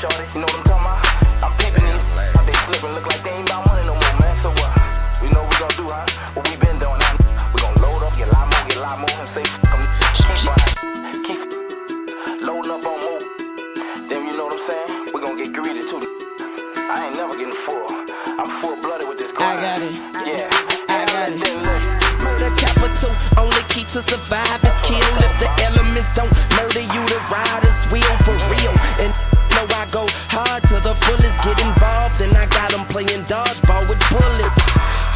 shorty. You know what I'm talking about? I'm peeping these. How they slipping, look like they ain't about money no more, man. So what? We know what we gonna do, huh? What we been doing, huh? We gonna load up, get a lot more, get a lot more, and say, come keep loading up on more. Then you know what I'm saying? We gonna get greedy too. I ain't never getting full. I'm full blooded with this I got it. Yeah. I got it. Murder capital, only key to survive is kill. If the elements don't murder you, the riders will get involved, and I got 'em playing dodgeball with bullets.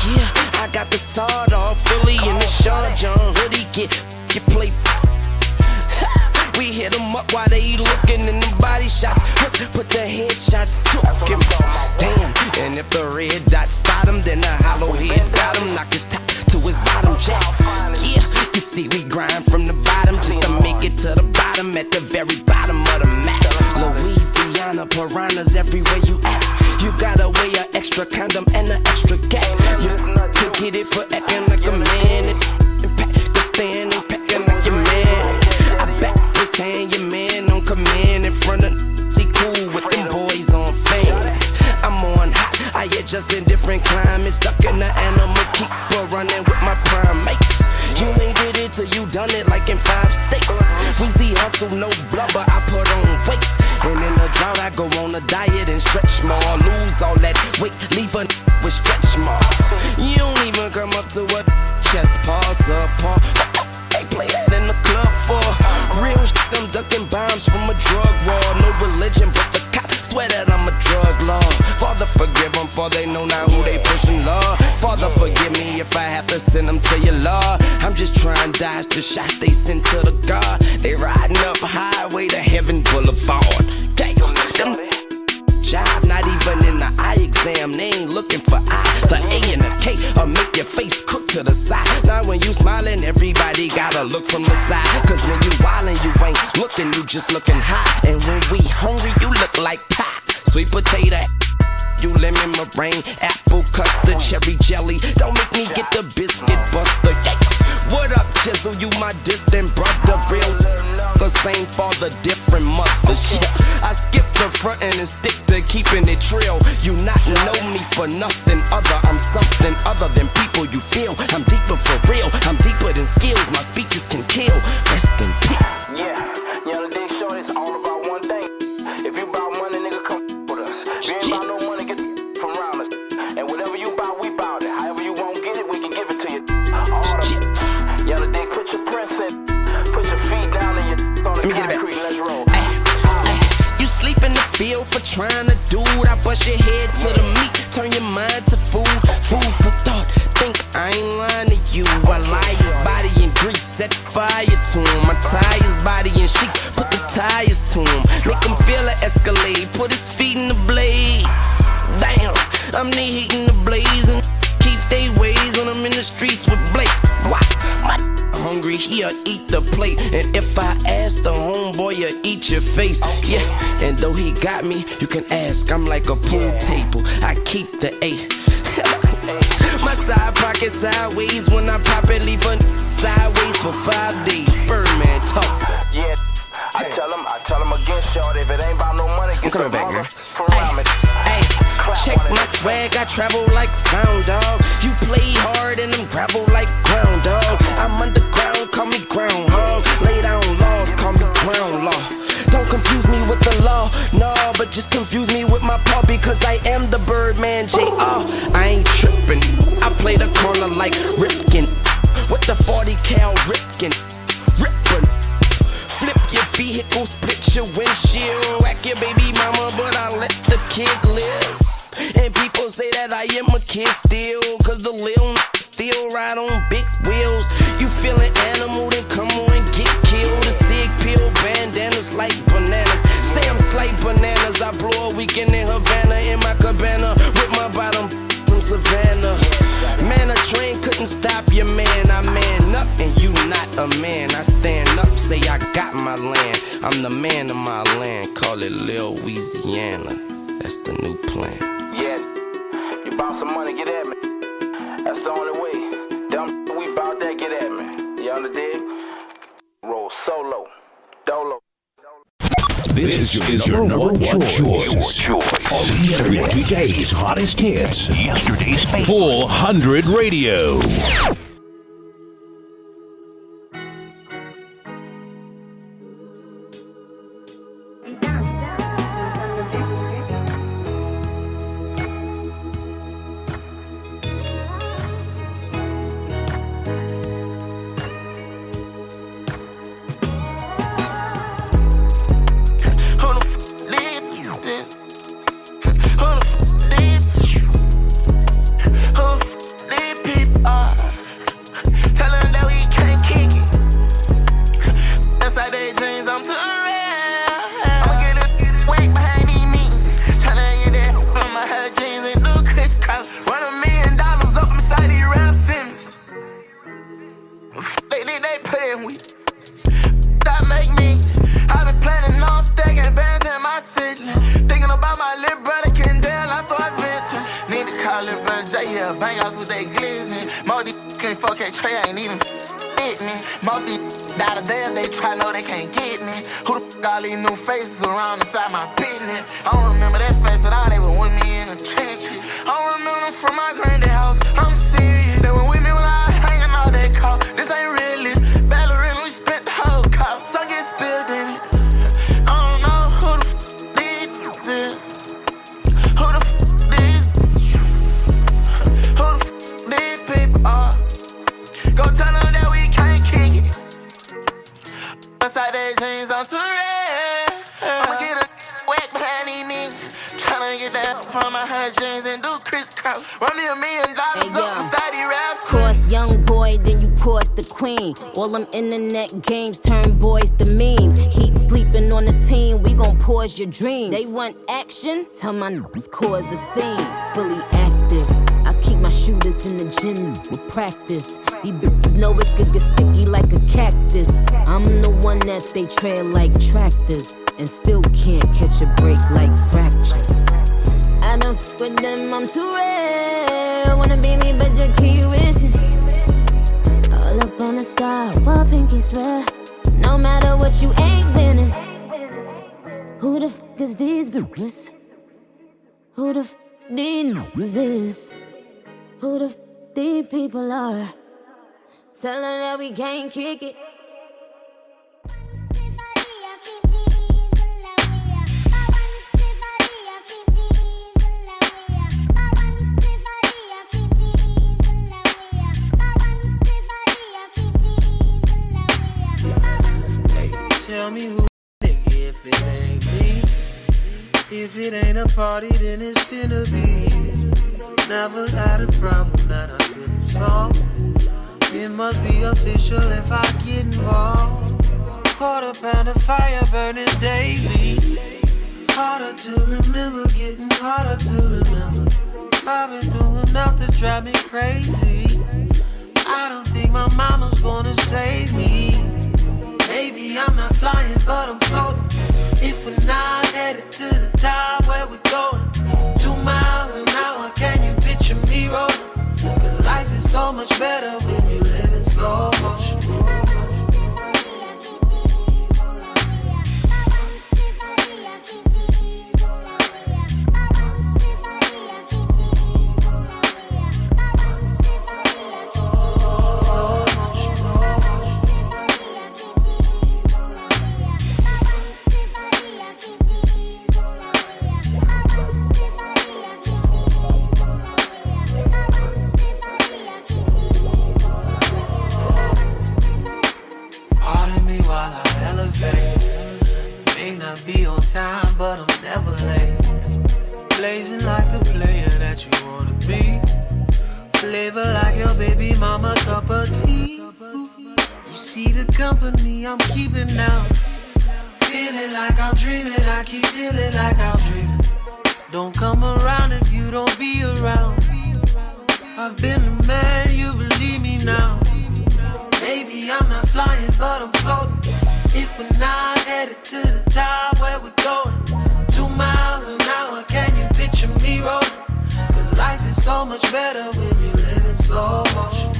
Yeah, I got the sawed off fully in the Sean John hoodie, get, get play. We hit 'em up while they looking in the body shots. Put the headshots to him. Damn, and if the red dot spot him, then the hollow head got him. Knock his top to his bottom jack. Yeah, you see, we grind from the bottom just to make it to the bottom at the very bottom of the map. Louisiana piranhas everywhere extra condom and an extra gap. You can get it for acting like a man. Pack the stand and packing like your man. I back this hand, your man on command in front of see cool with them boys on fame. I'm on hot, I adjust in different climates, ducking the animal, keep on running with my prime mates. You ain't did it till you done it like in five states. Weezy hustle, no to send them to your Lord. I'm just trying to dodge the shot they sent to the God. They riding up highway to heaven boulevard. Okay, them jive, not even in the eye exam. They ain't looking for I, the A and the K, or make your face crook to the side. Now when you smiling, everybody gotta look from the side. Cause when you wildin', you ain't looking, you just looking high. And when we hungry, you look like pie. Sweet potato. You lemon meringue, apple custard, cherry jelly. Don't make me get the biscuit buster. Yeah. What up, Chisel? You my distant brother, real nigga, same father, different mothers. Yeah. I skip the front and stick to keeping it trill. You not know me for nothing other. I'm something other than people you feel. I'm deeper for real. I'm deeper than skills. My speeches can kill. Rest in peace. Yeah, you know trying to do it. I bust your head to the meat, turn your mind to food, food for thought. Think I ain't lying to you. I lie his body in grease, set fire to him. I tie his body in sheets, put the tires to him. Make him feel it escalade, put his feet in the blades. Damn, I'm the heat in the blaze and keep they ways when I'm in the streets with Blake. Why? Hungry, he'll eat the plate. And if I ask the homeboy, he'll eat your face. Yeah, and though he got me, you can ask. I'm like a pool table. I keep the eight. My side pocket sideways when I pop it, leave a sideways for five days. Birdman talk. Yeah, I tell him, I tell him again, short. If it ain't about no money, get coming some back, man. Hey, check my swag, I travel like sound dog. You play hard and I'm gravel with the law, nah, but just confuse me with my paw because I am the Birdman JR. I ain't tripping. I play the corner like Ripken with the 40 cal Ripkin. Rippin'. Flip your vehicle, split your windshield. Whack your baby mama, but I let the kid live. And people say that I am a kid still, cause the lil n- still ride on big wheels. You feeling animal, then come on and get killed. The sig pill bandanas like bananas. I'm bananas. I blow a weekend in Havana in my cabana with my bottom from Savannah. Man, a train couldn't stop your man. I man up, and you not a man. I stand up, say I got my land. I'm the man of my land. Call it Lil Louisiana. That's the new plan. Yeah, you bout some money, get at me. That's the only way. Dumb, we bout that, get at me. You understand? Roll solo, dolo. This is your number one choice. choice. All every day's hottest hits. Yesterday's favorite. Full 100 Radio. Your dreams. They want action, tell my niggas cause a scene. Fully Who the f is these bitches? Who the f these niggas is? Who the f these people are? Tell them that we can't kick it. Party, then it's finna be. Never had a problem that I couldn't solve. It must be official if I get involved. Quarter pound of fire burning daily. Harder to remember, getting harder to remember. I've been through enough to drive me crazy. I don't think my mama's gonna save me. Maybe I'm not flying, but I'm floating. If we're not headed to the top, where we going? Two miles an hour, can you picture me rolling? Cause life is so much better when you live in slow motion. Mama cup of tea. You see the company I'm keeping now. Feeling like I'm dreaming, I keep feeling like I'm dreaming. Don't come around if you don't be around. I've been the man, you believe me now. Maybe I'm not flying, but I'm floating. If we're not headed to the top, where we going? Two miles an hour, can you picture me rolling? Cause life is so much better when you live in slow motion.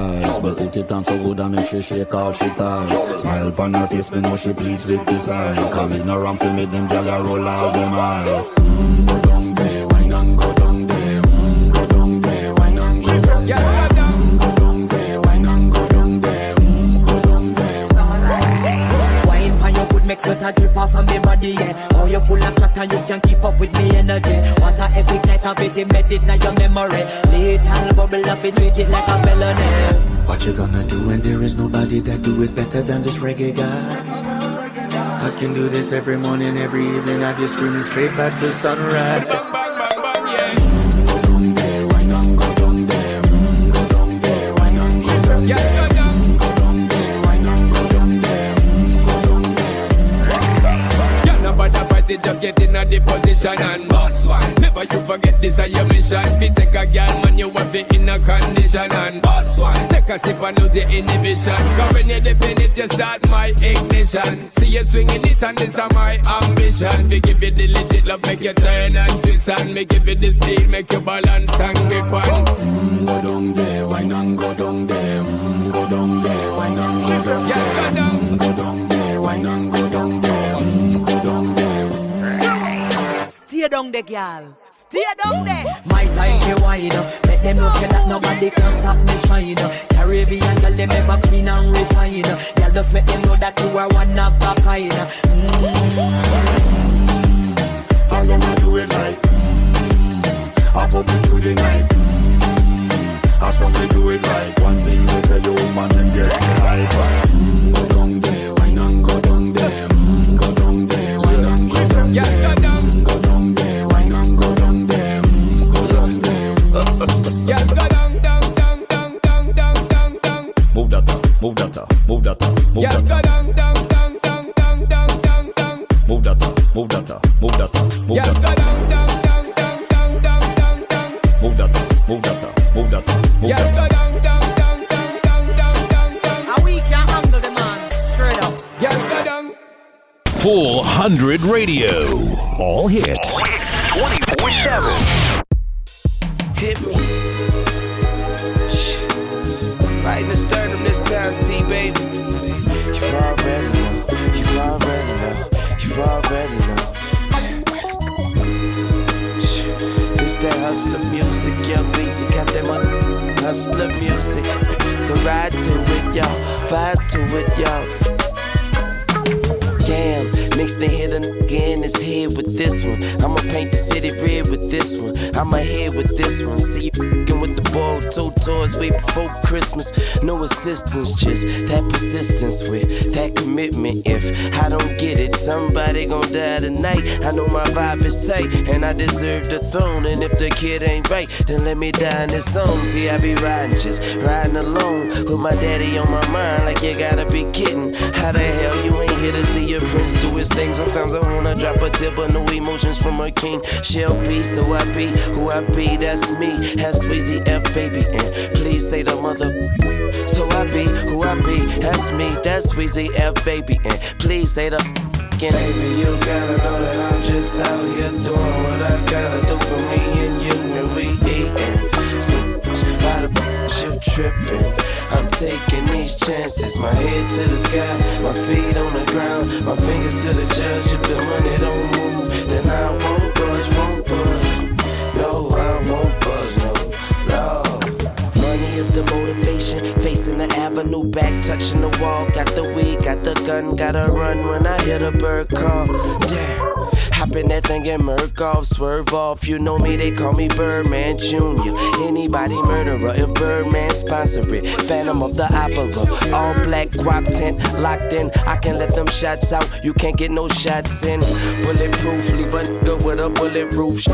From. But put it on so good I make she shake all she ties. Smile upon her face, me know she pleased with this eye. Come in around to make them gyal roll out them eyes. Mm, go down there, wine and go down there. Mm, go down there, wine and go down there. Go down. Go down there, wine down. Go down there. Wine pan your good make sweat a drip off of me body, yeah. Oh, you full of chat and you can keep up with me energy. What a epic night of it embedded in your memory. Little bubble up it, treat it like a felony. What you gonna do when there is nobody that do it better than this reggae guy? I can do this every morning, every evening. Have you screaming straight back to sunrise. Just get in a the and. Never you forget this is your mission. Fi take a girl, man, you have it in a condition and boss one. Take a sip and lose your inhibition. Cause when you dip in it, you start my ignition. See you swinging it and this is my ambition. We give you the legit love, make you turn and twist and me give you the steel, make you balance and grip on. Mm, Go down there, wine and go down there. Mm, Go down there, wine and go down Yeah, there. go down. Mm, Go down there, wine and go down there. Mm, Go down there. Stay down there, girl. Stay down there. My time to wine up. Let them know say that nobody can stop me shine. Caribbean girl, them ever clean and refine. Girl, just make them know that you are one of a kind. All I'ma do it like mm, I pop it through the night mm, I saw me do it like One thing to tell you woman and get me hyper mm, that move Yeah, that go up down, down, down, down, down, down, down, down. Move that move that move that move Yeah, that go up down, down, down, down, down, down, down, down. Move that move that move that move that go up down, down, down, down, down, down, down, down. And we can handle the man. Straight up. Yeah, go down. Full 100 Radio. All hits. 24 7. Hit me. Right in the sternum this time, T baby. You already know. This that hustler music, young Weezy got that money. Hustler music. So ride to it, y'all. Vibe to it, y'all. Damn, mix the hit in his head with this one. I'ma paint the city red with this one. I'ma head with this one. See you fing with the ball two toys way before Christmas. No assistance, just that persistence with that commitment. If I don't get it, somebody gon' die tonight. I know my vibe is tight and I deserve the throne. And if the kid ain't right, then let me die in this song. See, I be riding, just riding alone with my daddy on my mind. Like you gotta be kidding. How the hell you ain't here to see your prince do his thing? Sometimes I wanna drop a tip, but no emotions from a king. She'll be, so I be who I be. That's me. That's Weezy F baby, and please say the mother. So I be who I be. That's me. That's Weezy F baby, and please say the. Baby, you gotta know that I'm just out here doing what I gotta do for me and you, and we eatin'. So, by the you trippin'. I'm taking these chances. My head to the sky, my feet on the ground, my fingers to the judge. If the money don't move, then I won't budge, won't budge. No, I won't budge, no, no. Money is the motivation. Facing the avenue, back touching the wall. Got the weed, got the gun, gotta run when I hear the bird call. Damn. Hop in that thing and murk off, swerve off. You know me, they call me Birdman Jr. Anybody murderer if Birdman sponsor it. Phantom of the Opera, all black guap tent, locked in. I can let them shots out, you can't get no shots in. Bulletproof, leave a nigga with a bulletproof.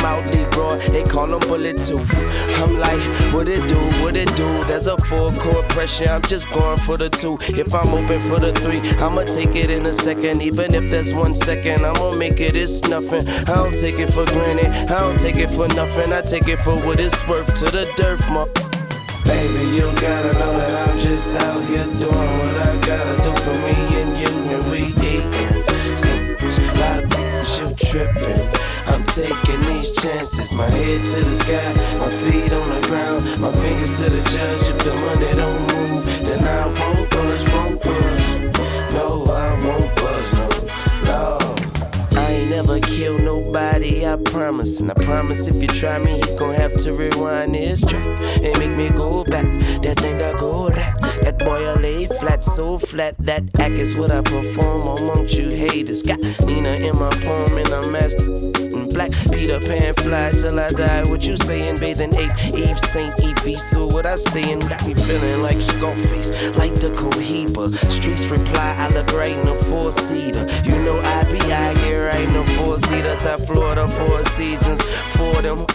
Mouth Leroy, they call him bullet tooth. I'm like, what it do, what it do? There's a full court pressure, I'm just going for the two. If I'm open for the three, I'ma take it in a second. Even if there's one second, I'ma make it, it's nothing. I don't take it for granted, I don't take it for nothing. I take it for what it's worth to the dirt, mo. Baby, you gotta know that I'm just out here doing what I gotta do for me and you, and we eatin'. So, lot tripping. I'm taking these chances. My head to the sky, my feet on the ground, my fingers to the judge. If the money don't move, then I won't budge, won't budge. No, I never kill nobody, I promise. And I promise if you try me, you gon' have to rewind this track and make me go back. That thing I go that. That boy I lay flat, so flat. That act is what I perform amongst you haters. Got Nina in my palm and I'm master in black. Peter Pan fly till I die. What you saying? Bathing ape, Eve, Saint Evie. So what I stay in got me feeling like Scarface, like the Cohiba. Streets reply, I look right in the four seater. You know I be out here right in the four seater. Top Florida, four seasons for them.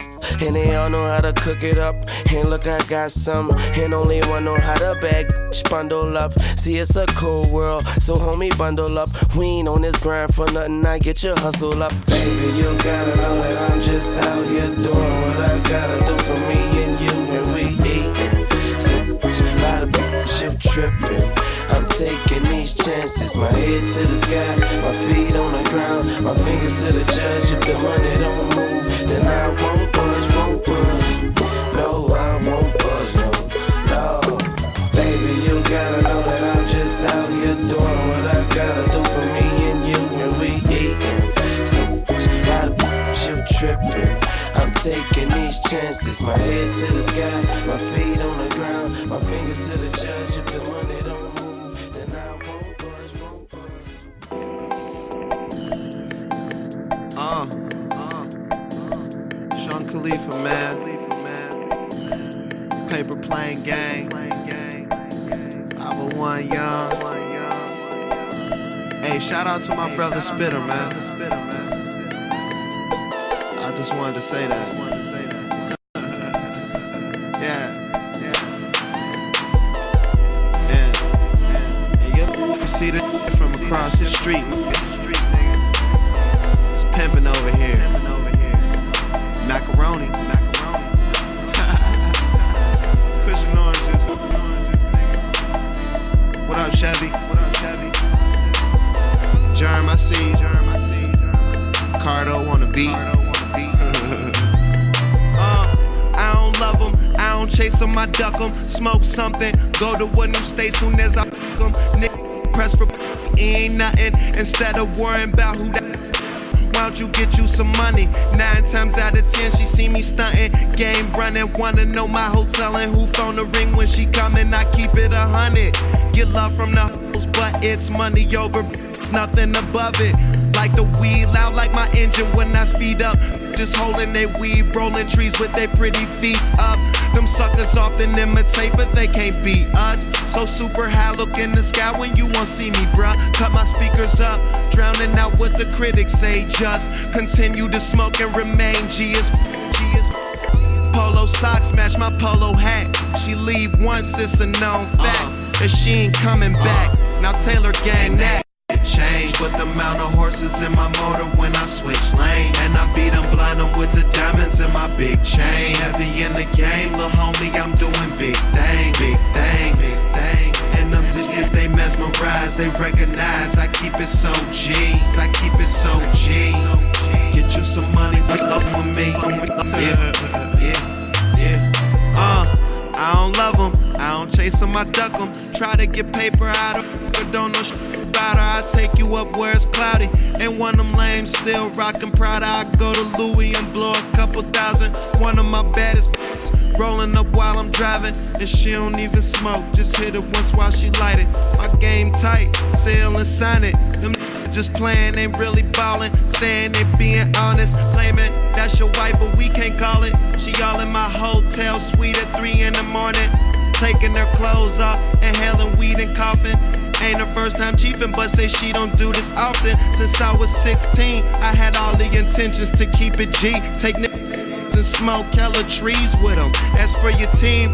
And they all know how to cook it up. And look, I got some. And only one know how to bag. Bundle up. See, it's a cold world. So, homie, bundle up. We ain't on this grind for nothing. I get your hustle up. Baby, you gotta know that I'm just out here doing what I gotta do for me shit tripping. I'm taking these chances. My head to the sky, my feet on the ground, my fingers to the judge. If the money don't move, then I won't budge, won't budge. No, I won't budge, no, no. Baby, you gotta know that I'm just out here doing what I gotta do for me and you, and we eating. So, lot of shit tripping. I'm taking these chances. My head to the sky, my feet on the ground, my fingers to the judge. If the money don't move, then I won't budge, won't budge. Uh, Sean Khalifa, man. Paper plane gang. I one young. Hey, shout out to my brother Spitter, man. I just wanted to say that. Instead of worrying about who that. Why don't you get you some money? Nine times out of ten, she see me stunting. Game running, wanna know my hotel and who phone the ring when she coming. I keep it a hundred. Get love from the hoes, but it's money over. It's nothing above it. Like the weed, loud like my engine when I speed up. Just holding they weed, rolling trees with their pretty feet up. Them suckers often imitate, but they can't beat us. So super high, look in the sky when you won't see me, bruh. Cut my speakers up, drowning out what the critics say. Just continue to smoke and remain G as G as Polo socks match my polo hat. She leave once, it's a known fact. Uh-huh. And she ain't coming uh-huh. back. Now Taylor gang that. But the amount of horses in my motor when I switch lanes. And I beat them blind 'em with the diamonds in my big chain. Heavy in the game, little homie, I'm doing big things, big things, big things. And them niggas, they mesmerize, they recognize. I keep it so G, I keep it so G. Get you some money, fuck up with me. Yeah, yeah, yeah. Uh. I don't love them, I don't chase them, I duck them. Try to get paper out of but don't know shit I take you up where it's cloudy. And one of them lame still rockin' Prada. I go to Louis and blow a couple thousand. One of my baddest rolling up while I'm driving. And she don't even smoke, just hit it once while she light it. My game tight, sell and sign it. Them just playing, ain't really ballin'. Saying they being honest, claiming that's your wife, but we can't call it. She all in my hotel suite at 3 in the morning. Taking their clothes off, inhaling weed and coughing. Ain't her first time chiefin', but say she don't do this often. Since I was 16, I had all the intentions to keep it G. Take n- and smoke hella trees with them. As for your team,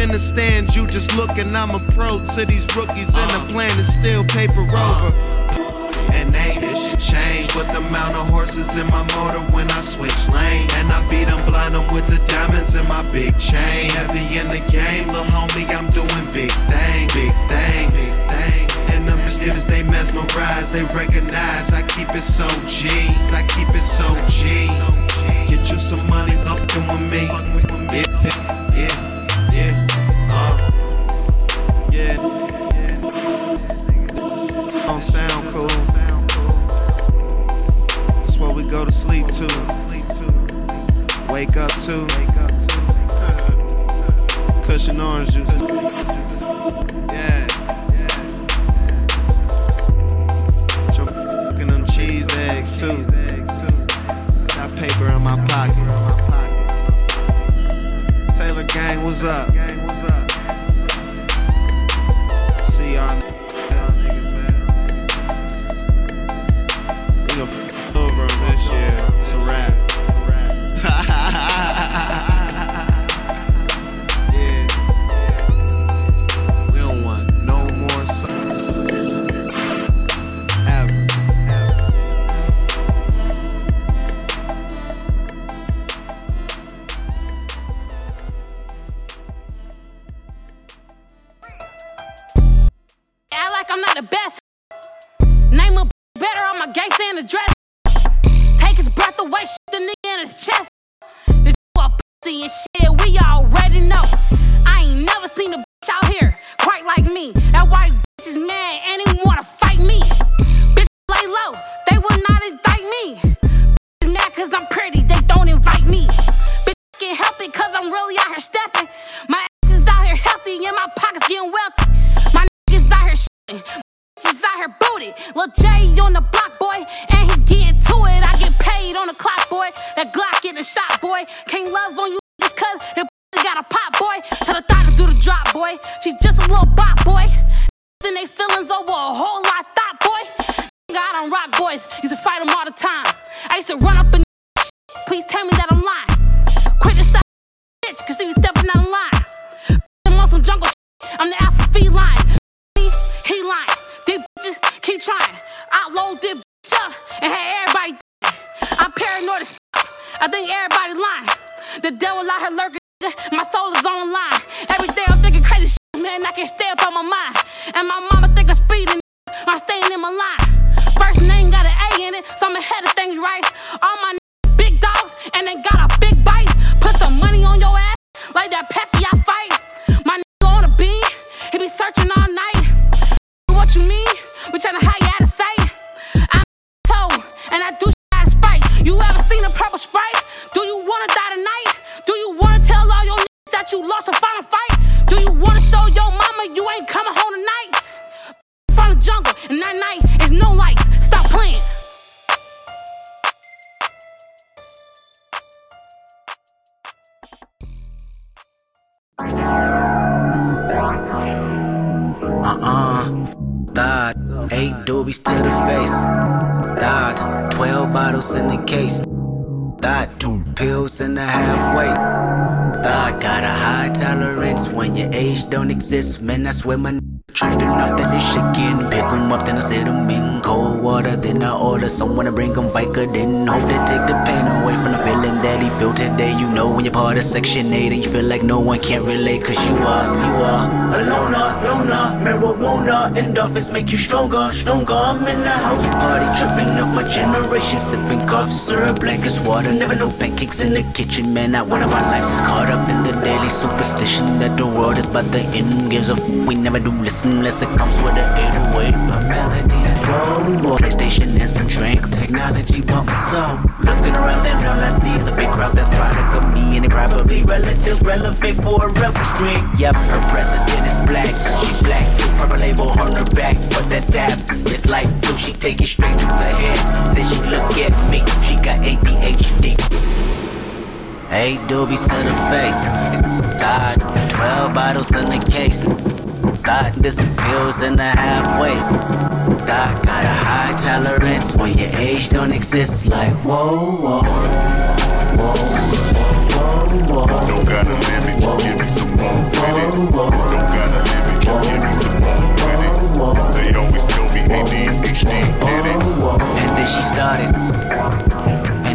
in the stands, you just looking. I'm a pro to these rookies, and the uh. plan is still paper over. And ain't this change, but the amount of horses in my motor when I switch lanes. And I beat them blind 'em with the diamonds in my big chain. Heavy in the game, little homie, I'm doing big things, big things, big things. And and them niggas they mesmerize, they recognize. I keep it so G, I keep it so G. Get you some money, Wake up to. Cushion orange juice. Yeah. Fucking them cheese eggs too. Got paper in my pocket. Taylor Gang, what's up? Boy. She just a little bop, boy. And they feelings over a whole lot, thought, boy. God on rock, boys. Used to fight them all the time. I used to run up and Please tell me that I'm lying. Quit the stop, bitch, cause she be stepping out of line. I'm on some jungle. I'm the alpha feline. Me, he lying. These bitches keep trying. I load this bitch up and had everybody. I'm paranoid as fuck. I think everybody lying. The devil out here lurking. My soul is online. Every day I'm thinking crazy shit, man. I can't stay up on my mind. And my mama think I'm speeding. I'm staying in my line. First name got an A in it, so I'm ahead of things right. All my big dogs and they got a big bite. Put some money on your ass like that Pepsi I fight. My nigga on a beam, he be searching all night. What you mean? We tryna hide you out of sight. I'm toe and I do shit out of spite. You ever seen a purple sprite? Do you wanna die tonight? That you lost a final fight? Do you wanna show your mama you ain't coming home tonight? From the jungle, and that night is no lights. Stop playing. Uh-uh. Thought eight doobies to the face. Thought twelve bottles in the case. Thought two pills in the halfway. Thought got a high tolerance when your age don't exist. Man, I swear my tripping off that shit getting pick 'em up, then I set 'em in cold water. Then I order someone to bring 'em Vicodin. Hope they take the pain away from the feeling that he felt today. You know when you're part of Section 8 and you feel like no one can relate, cause you are, you are a loner, loner, marijuana. Endorphins make you stronger, stronger. I'm in the house party, tripping off my generation, sipping cough syrup, as water. Never no pancakes in the kitchen, man. Not one of our lives is caught up in the daily superstition that the world is but the end. Gives a f- we never do listen unless it comes with an 808. But melody, whoa, PlayStation and some drink. Technology bump my soul. Looking around and all I see is a big crowd that's product of me and they probably relatives relevant for a rebel string. Yep, her president is black, she black. Purple label on her back, but that tab is like blue. She take it straight to the head. Then she look at me, she got ADHD. Eight doobies to the face. Thought 12 bottles in the case. Thought this pills in the halfway. Thought got a high tolerance when your age don't exist. Like, whoa, whoa. Whoa, whoa, whoa. Don't gotta limit, just give me some more with it. Don't gotta limit, just give me some more with it. They always tell me ADHD did it. And then she started.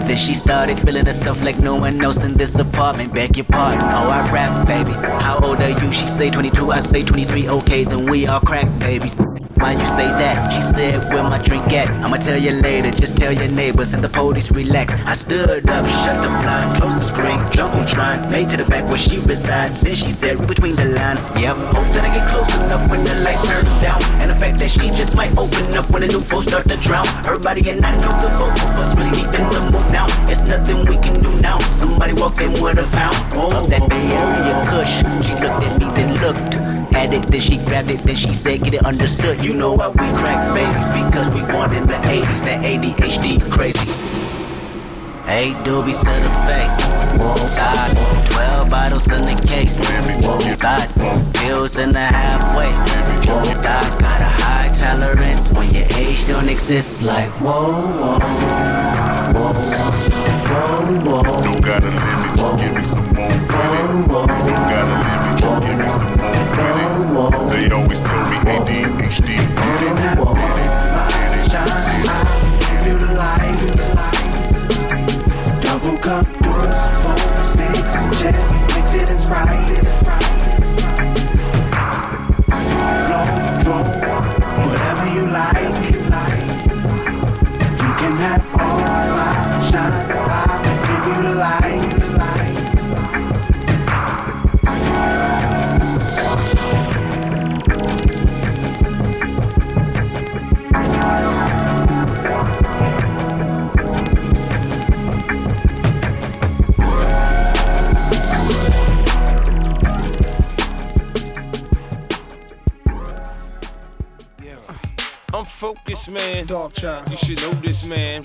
Then she started feeling herself like no one else in this apartment. Beg your pardon, oh I rap, baby. How old are you? She say 22, I say 23. Okay, then we all crack babies. Why you say that? She said, Where my drink at? I'ma tell you later, just tell your neighbors and the police relax. I stood up, shut the blind, closed the screen, jumbotron, made to the back where she reside. Then she said, Read between the lines, yep. Hope that I get close enough when the lights turn down. And the fact that she just might open up when the new folks start to drown. Her body and I know the both of us really deep in the mood now. It's nothing we can do now. Somebody walk in with a pound of that Bay Area Kush. She looked at me, then looked had it, then she grabbed it, then she said, get it understood. You know why we crack babies, because we born in the 80s, that ADHD crazy. Eight doobies to the face. God, 12 bottles in the case. God, pills in the halfway. God, got a high tolerance when your age don't exist. Like, whoa, whoa, whoa, whoa, whoa. Don't gotta limit, just give me some more credit. Don't gotta limit, They always tell me ADHD. Give you the light. Double cup, deuce, four, six, just mix it and sprite. Blow, focused, man. Dog child. You should know this, man.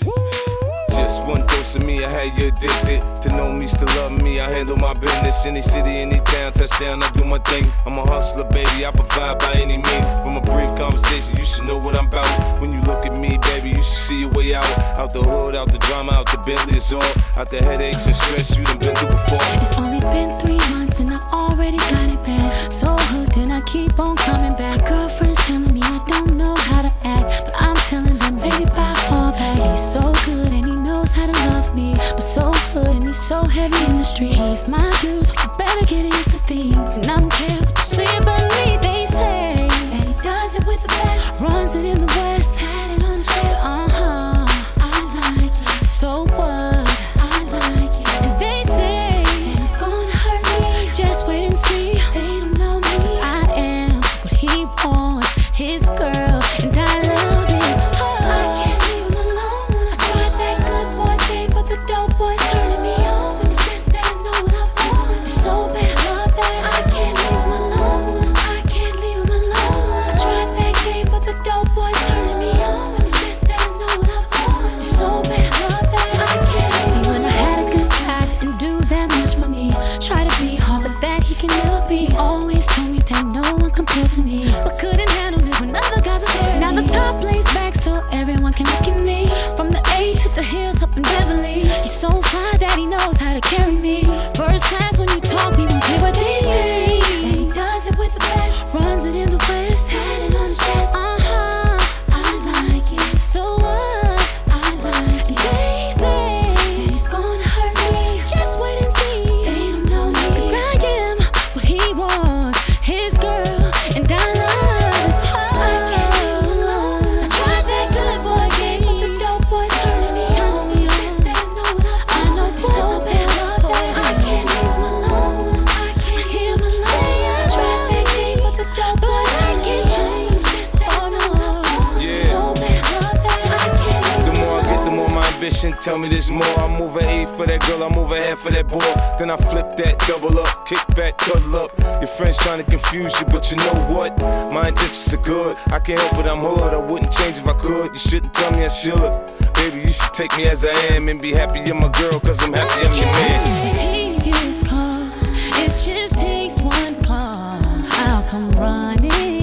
Just one dose of me, I had you addicted. To know me, still love me, I handle my business. Any city, any town, touchdown, I do my thing. I'm a hustler, baby, I provide by any means. From a brief conversation, you should know what I'm about. When you look at me, baby, you should see your way out. Out the hood, out the drama, out the Bentley, it's all. Out the headaches and stress you done been through before. It's only been three months and I already got it bad. So hooked and I keep on coming back. Girlfriend's telling me I don't know heavy in the streets. He's my dude, so you better get used to things. And I don't care be happy you're my girl, cause I'm happy I'm your man. Calm. It just takes one call. I'll come running.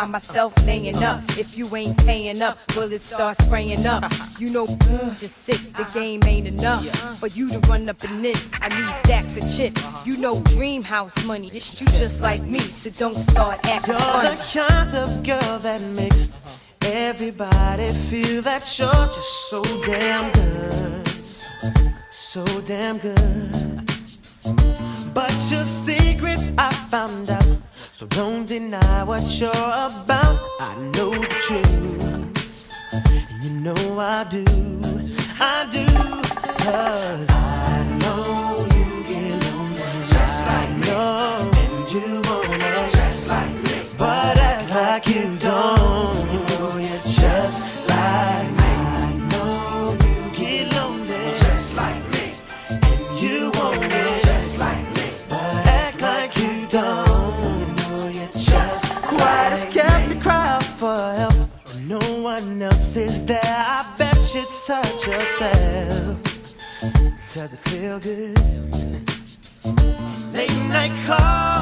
Find myself laying up. If you ain't paying up, bullets start spraying up. You know, just sick, the game ain't enough. For you to run up in this, I need stacks of chips. You know, dream house money. This you just like me, so don't start acting You're funny. the kind of girl that makes everybody feel that you're just so damn good. So damn good. But your secrets I found out. So don't deny what you're about. I know the truth. And you know I do. I do. Cause I know you get lonely. Just like me. And you Does it feel good? Late night calls.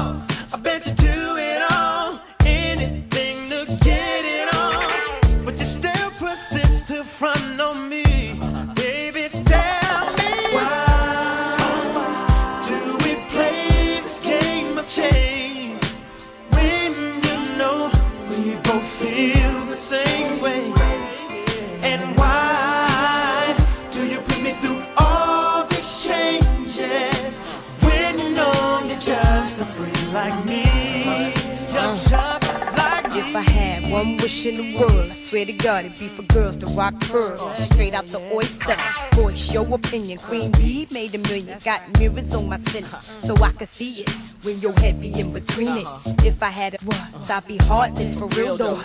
World, I swear to God, it'd be for girls to rock pearls straight out the oyster. Voice your opinion. Queen Bee made a million. Got mirrors on my ceiling, so I can see it when your head be in between it. If I had a what, I'd be heartless for real though.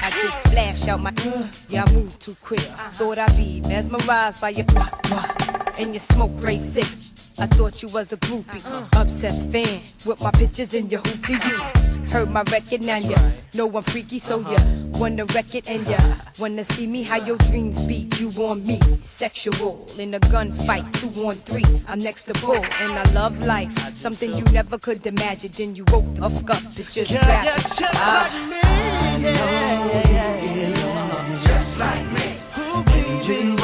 I just flash out my yeah, I move too quick. Thought I'd be mesmerized by your and your smoke gray six. I thought you was a groupie, obsessed fan with my pictures in your hoopty you. Heard my record, now you know I'm freaky, so you wanna wreck it and you wanna see me how your dreams be. You want me, sexual in a gunfight, two on three. I'm next to bull, and I love life, something you never could imagine. Then you woke the fuck up, it's just Yeah, rap. yeah, just Ah. like me. Yeah, yeah, yeah, yeah. Just like me. You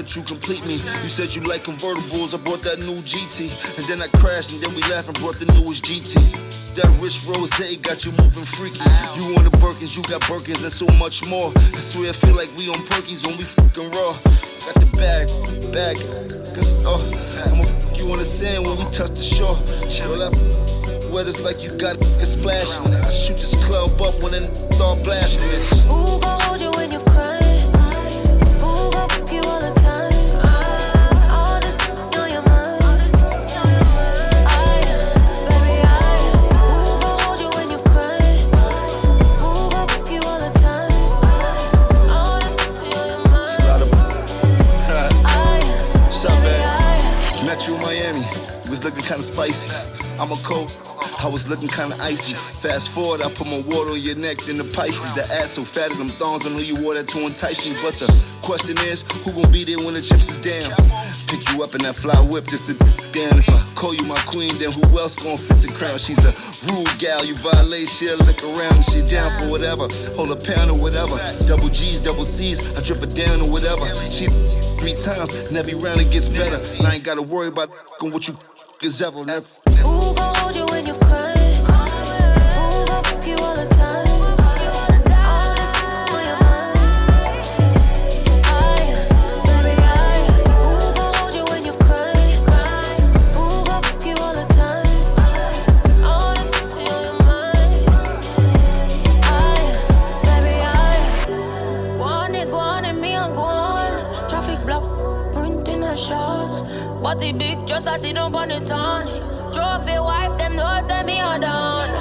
that you complete me. You said you like convertibles, I bought that new GT. And then I crashed, and then we laughed and brought the newest GT. That rich rose got you moving freaky. You want the Birkins, you got Birkins, and so much more. I swear I feel like we on Perkies when we fucking raw. Got the bag, bag, cause oh, I'ma fuck you on the sand when we touch the shore. Girl, I weather's like you got a splash. I shoot this club up when it start blasting. kinda spicy. I'm a coke. I was looking kinda icy. Fast forward, I put my water on your neck then the Pisces. The ass so fat them thongs, I know you wore that to entice me. But the question is, who gon' be there when the chips is down? Pick you up in that fly whip just to down. If I call you my queen, then who else gon' fit the crown? She's a rude gal, you violate, she'll lick around. She down for whatever, hold a pound or whatever. Double G's, double C's, I drip her down or whatever. She three times, and every round it gets better. And I ain't gotta worry about what you Gesellschaft. Just I see them on the tonic. Trophy wife, them know send me on down.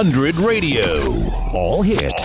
100 Radio. All hits.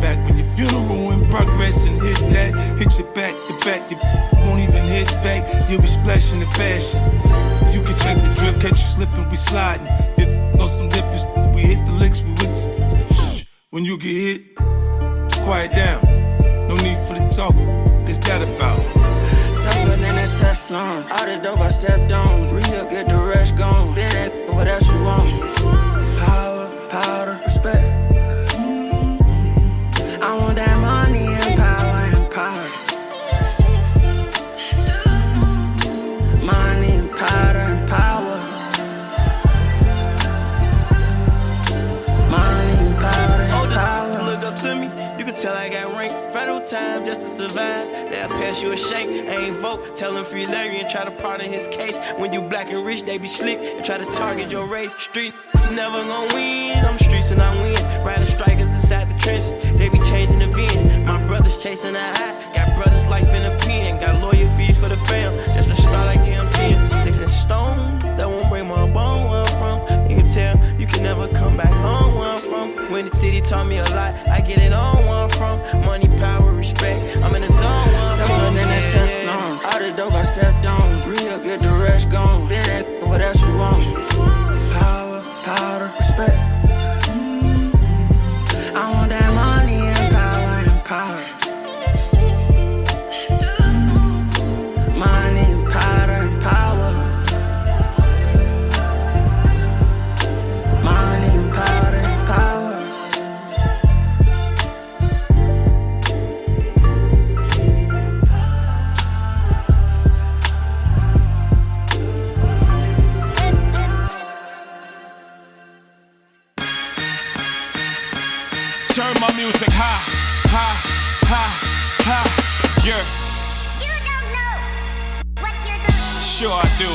Back when your funeral in progress and hit that. Hit your back to back, you won't even hit back. You'll be splashing in fashion. You can check the drip, catch you slipping, we sliding. You on some different, we hit the licks, we with shh. When you get hit, quiet down. No need for the talk, cause that about. Tougher than a Teflon. All the dope I stepped on. Real, get the rest gone. That what else you want? Survive. They'll pass you a shake. Ain't vote. Tell him free Larry and try to pardon his case. When you black and rich, they be slick and try to target your race. Street never gonna win. I'm streets and I win. Riding strikers inside the trenches. They be changing the VIN. My brothers chasing a high. Got brothers life in a pen. Got lawyer fees for the fam. Just a start, I 10. Sticks and stones. That won't break my bone can tell you can never come back home where I'm from. When the city taught me a lot, I get it on where I'm from. Money, power, respect. I'm in the zone where I'm from. than a Yeah, Teflon. All the dope I stepped on. Turn my music high, high, high, high. Yeah. You don't know what you're doing. Sure I do.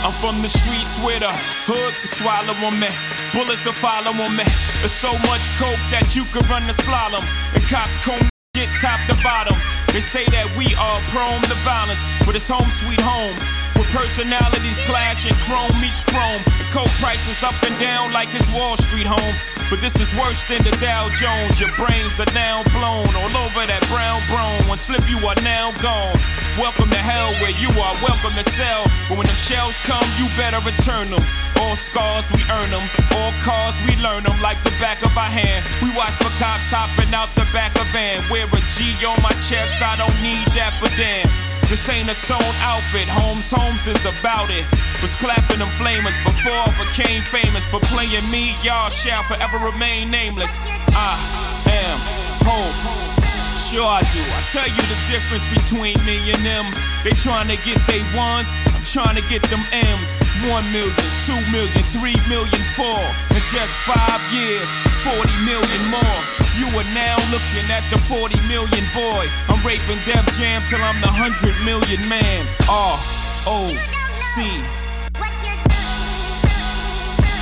I'm from the streets where the hood can swallow on me. Bullets will follow on me. There's so much coke that you could run the slalom. And cops comb get top to bottom. They say that we are prone to violence, but it's home sweet home. With personalities clash and chrome meets chrome. The coke prices up and down like it's Wall Street home. But this is worse than the Dow Jones. Your brains are now blown all over that brown brown. One slip, you are now gone. Welcome to hell where you are welcome to sell. But when them shells come, you better return them. All scars, we earn them. All cars, we learn them like the back of our hand. We watch for cops hopping out the back of van. Wear a G on my chest, I don't need that, but damn. This ain't a sewn outfit, Holmes Holmes is about it. Was clapping them flamers before I became famous. For playing me, y'all shall forever remain nameless. I am home. Sure I do. I tell you the difference between me and them. They trying to get they ones, I'm trying to get them M's. One million, two million, three million, four. In just five years, 40 million more. You are now looking at the 40 million boy. I'm raping Def Jam till I'm the 100 million man. R O C.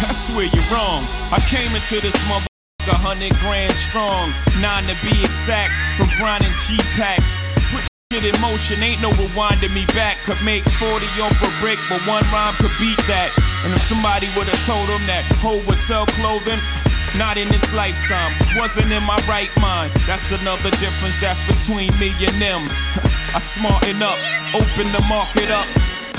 I swear you're wrong. I came into this mother. A hundred grand strong, nine to be exact, from grinding G packs. Put shit in motion, ain't no rewinding me back. Could make 40 off a brick, but one rhyme could beat that. And if somebody would've told them that Hov would sell clothing, not in this lifetime, wasn't in my right mind. That's another difference that's between me and them. I smarten up, open the market up.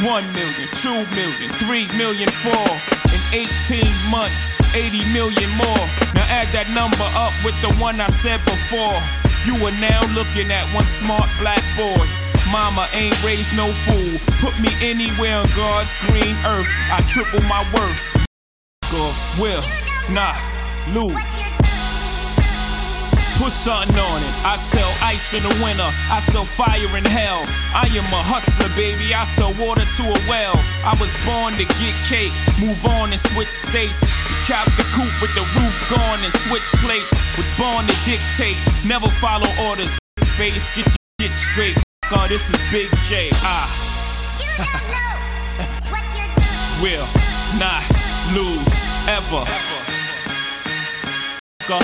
One million, two million, three million, four. In 18 months, 80 million more. Now add that number up with the one I said before. You are now looking at one smart black boy. Mama ain't raised no fool. Put me anywhere on God's green earth. I triple my worth. or will not lose. Put something on it. I sell ice in the winter. I sell fire in hell. I am a hustler, baby. I sell water to a well. I was born to get cake, move on and switch states. Cap the coupe with the roof gone and switch plates. Was born to dictate, never follow orders. Face, get your shit straight. God, this is Big J. Ah. Will not lose ever. Go.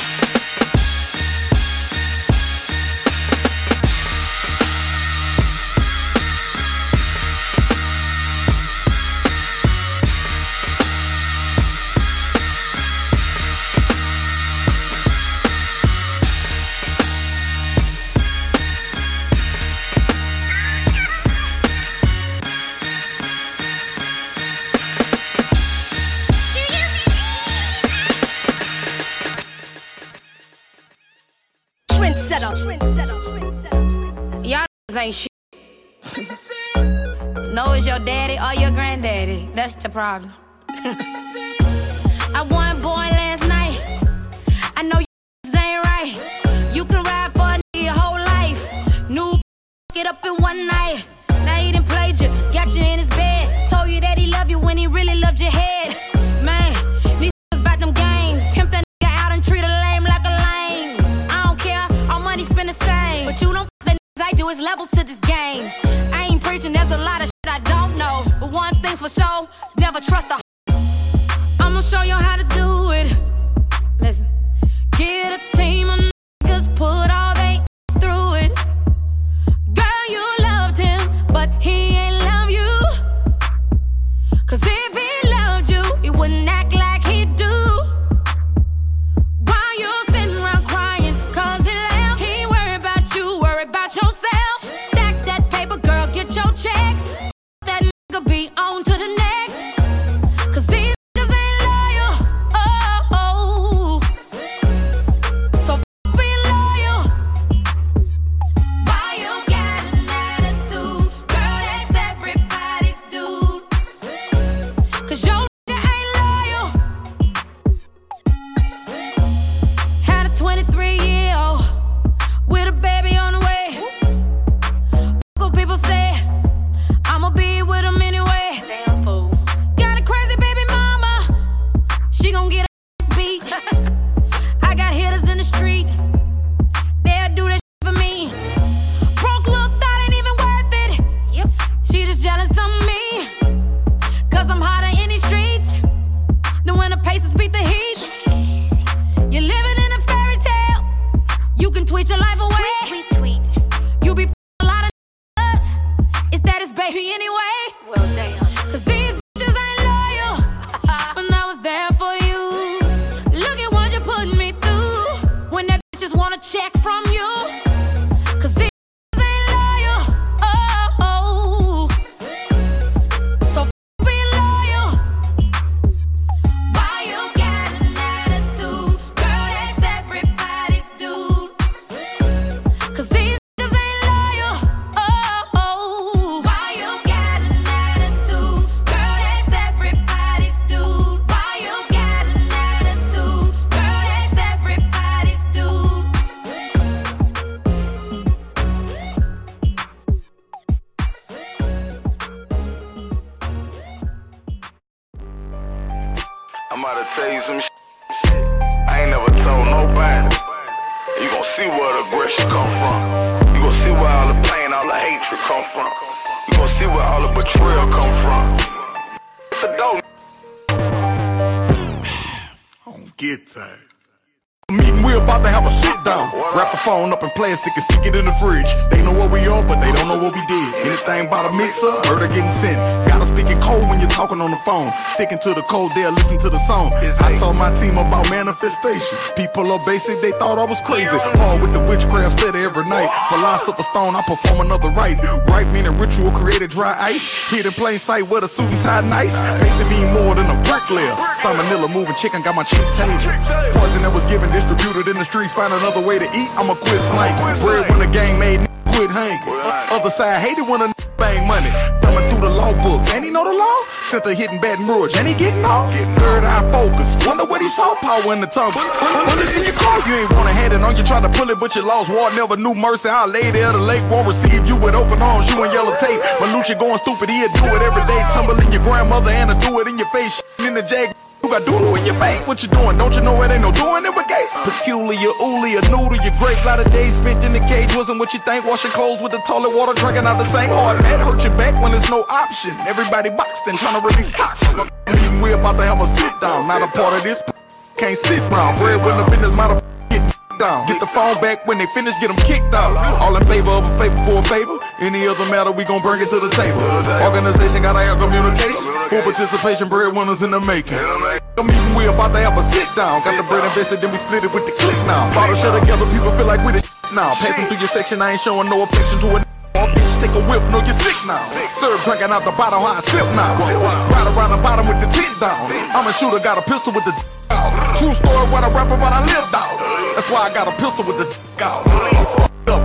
Ain't shit. no, it's your daddy or your granddaddy. That's the problem. I won boy last night. I know you ain't right. You can ride for a nigga your whole life. New get up in one night. Now he done played you, got you in his bed. For sure, never trust a I'ma show you how to do from you. Cause phone. Sticking to the code, they'll listen to the song. I told my team about manifestation. People are basic, they thought I was crazy. Hard with the witchcraft, steady every night. Philosopher stone, I perform another rite. Right meaning ritual created dry ice. Hid in plain sight with a suit and tie nice. Mason mean more than a bricklayer. Salmonella moving chicken, got my chick table. Poison that was given distributed in the streets. Find another way to eat, I'ma quit slanking. Bread when the gang made quit hanging. Uh, other side hated when a bang money. Thumbing through the law books. Ain't he know the law? Sent a hitting Baton Rouge, and he getting off. Third eye focus. Wonder what he saw power in the tongue. Bullets in your car, you ain't wanna had it on. You tried to pull it, but you lost. War never knew mercy. I lay there, the lake won't receive you with open arms. You in yellow tape. Manucci going stupid, he'll do it every day. Tumble in your grandmother and do it in your face. In the jag. You got doodle in your face. What you doing? Don't you know it ain't no doing it Peculiar, ooly, a noodle, your grape. Lot of days spent in the cage wasn't what you think. Washing clothes with the toilet water, drinking out the same hard. That hurt your back when there's no option. Everybody boxed and trying to release toxin. Meeting, we about to have a sit down. Not a part of this. Can't sit round. The business matter. Down. Get the phone back when they finish, get them kicked out. All in favor of a favor for a favor. Any other matter, we gon' bring it to the table. Organization gotta have communication. Full participation, breadwinners in the making. I'm eating, we about to have a sit down. Got the bread invested, then we split it with the click now. Bottle shut together, people feel like we the now. Passing through your section, I ain't showing no affection to it. All bitch, take a whiff, know you're sick now. Serve drinking out the bottle, how I sip now. Ride around the bottom with the tit down. I'm a shooter, got a pistol with the out. True story, what I rap about, I lived out. That's why I got a pistol with the out.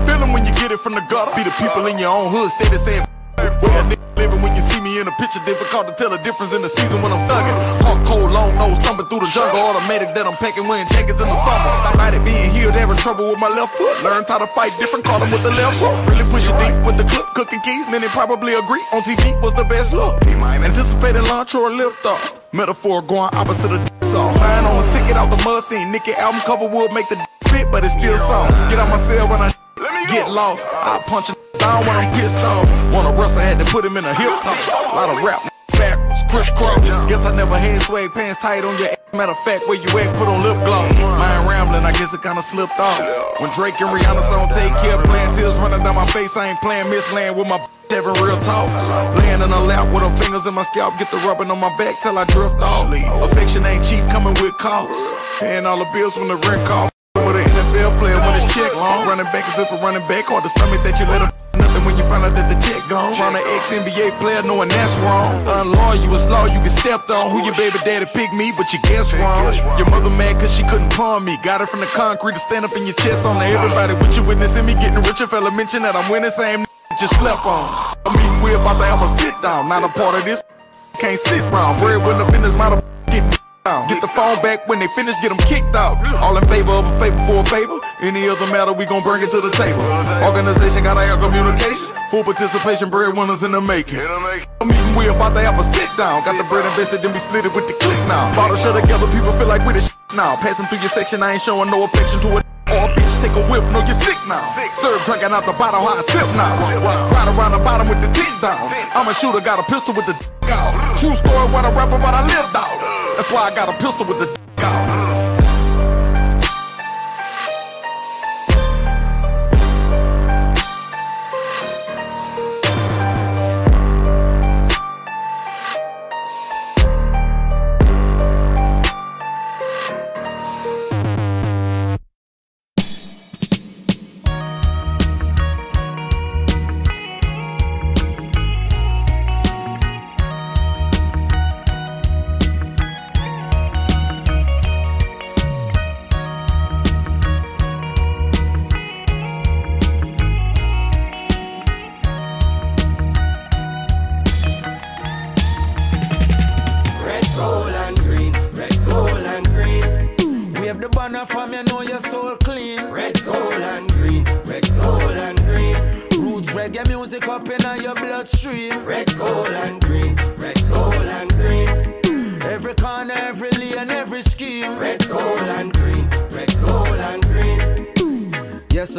Feeling when you get it from the gutter. Be the people in your own hood, steady saying. Where a nigga living when you see me in a picture, difficult to tell the difference in the season when I'm thugging. Hard cold, long nose, thumping through the jungle, automatic that I'm packing wearing jackets in the summer. Might it being healed, having trouble with my left foot. Learned how to fight different, call them with the left hook. Really push it deep with the clip, cooking keys. Many probably agree on TV was the best look. Anticipating launch or a lift off. Metaphor going opposite of off. Flying on a ticket out the mud scene. Nicky album cover would make the fit, but it's still soft. Get out my cell when I get lost. I punch it down when I'm pissed off. Wanna wrestle, had to put him in a hip toss. Lot of rap backwards, crisscross. Guess I never had swag pants tight on your ass. Matter of fact, where you at, put on lip gloss. Mind rambling, I guess it kinda slipped off. When Drake and Rihanna song take care, playing tears running down my face. I ain't playing Miss Land with my having real talks. Laying in a lap with her fingers in my scalp, get the rubbing on my back till I drift off. Affection ain't cheap, coming with costs. Paying all the bills when the rent call. With an NFL player when it's check long. Running back is if a running back, hard the stomach that you let him you find out that the check gone. Round an ex NBA player knowing that's wrong. Unloyal, you was law, you get stepped on. Who your baby daddy picked me, but you guess wrong. Your mother mad cause she couldn't pawn me. Got her from the concrete to stand up in your chest on her. Everybody with you witnessing me getting richer. Fella mention that I'm winning, same you slept on. I mean, we about to have a sit down, not a part of this. Can't sit round. Bread when the business getting down. Get the phone back when they finish, get them kicked out. All in favor of a favor for a favor. Any other matter, we gon' bring it to the table. Organization gotta have communication. Full participation, breadwinners in the making. I'm eating, we about to have a sit down. Got the bread invested, then we split it with the click now. Bottle shut together, people feel like we the shit now. Passing through your section, I ain't showing no affection to it. All bitch, take a whiff, know you're sick now. Serve drinking out the bottle, how I sip now. Ride around the bottom with the tit down. I'm a shooter, got a pistol with the out. True story, what I rap about, I lived out. That's why I got a pistol with the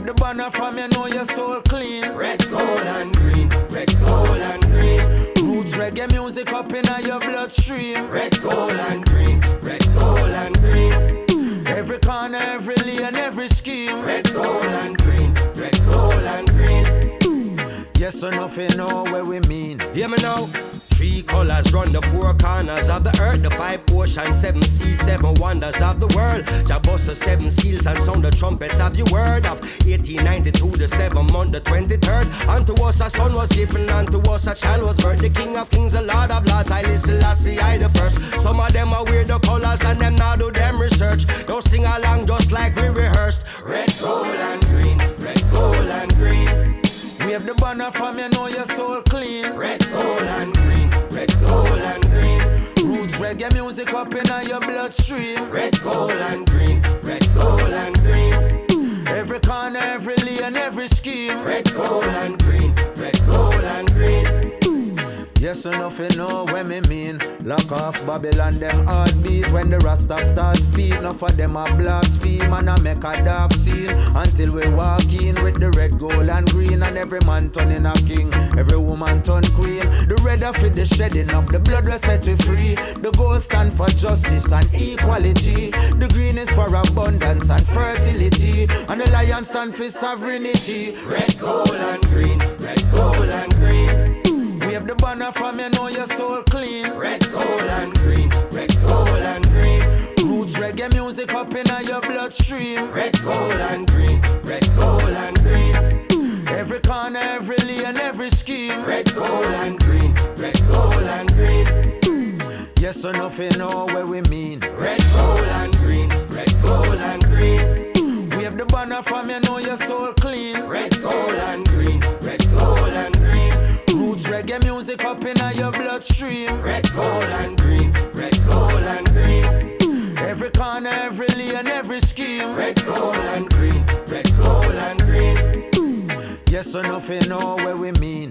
Wave the banner from you know your soul clean. Red, gold, and green. Red, gold, and green. Roots reggae music up in your bloodstream. Red, gold, and green. Red, gold, and green. Every corner, every lane, every scheme. Red, gold, and green. Red, gold, and green. Yes or nothing, know where we mean. Hear me now. Three colors run the four corners of the earth, the five oceans, seven seas, seven wonders of the world. Jabossa, seven seals, and sound the trumpets of your word of 1892, the seventh month, the 23rd. Unto us a son was given, unto us a child was birthed. The king of kings, the lord of lords, I listen, I see, I the first. Some of them are weird, the colors, and them now do them research. Don't sing along just like we rehearsed. Red, gold, and green, red, gold, and green. Wave the banner from you know your soul clean. Red, reggae music up in your bloodstream. Red, gold, and green, red, gold, and green. Every corner, every lane, every scheme. Red, gold, and green, Yes, enough you know what me mean. Lock off Babylon, them heartbeat. When the Rasta start speak, enough of them a blaspheme and I make a dark scene. Until we walk in with the red, gold, and green. And every man turning a king, every woman turn queen. The red of it, the shedding up, the blood will set we free. The gold stand for justice and equality. The green is for abundance and fertility. And the lion stand for sovereignty. Red, gold, and green, red, gold, and the banner from you know your soul clean. Red, gold, and green. Red, gold, and green. Roots reggae music up in your bloodstream. Red, gold, and green. Red, gold, and green. Every corner, every lane, every scheme. Red, gold, and green. Red, gold, and green. Yes, enough you know what we mean. Red, gold, and green. Red, gold, and green. Wave the banner from you know your soul clean. Red, gold, and green. Reggae music up in your bloodstream. Red, gold, and green. Red, gold, and green. Every corner, every lane, every scheme. Red, gold, and green. Red, gold, and green. Yes, enough you know what we mean.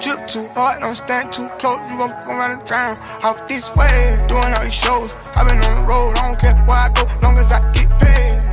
Drip too hard, don't stand too close. You gon' fuck around and drown off this way. Doing all these shows, i been on the road. I don't care where I go, long as I get paid.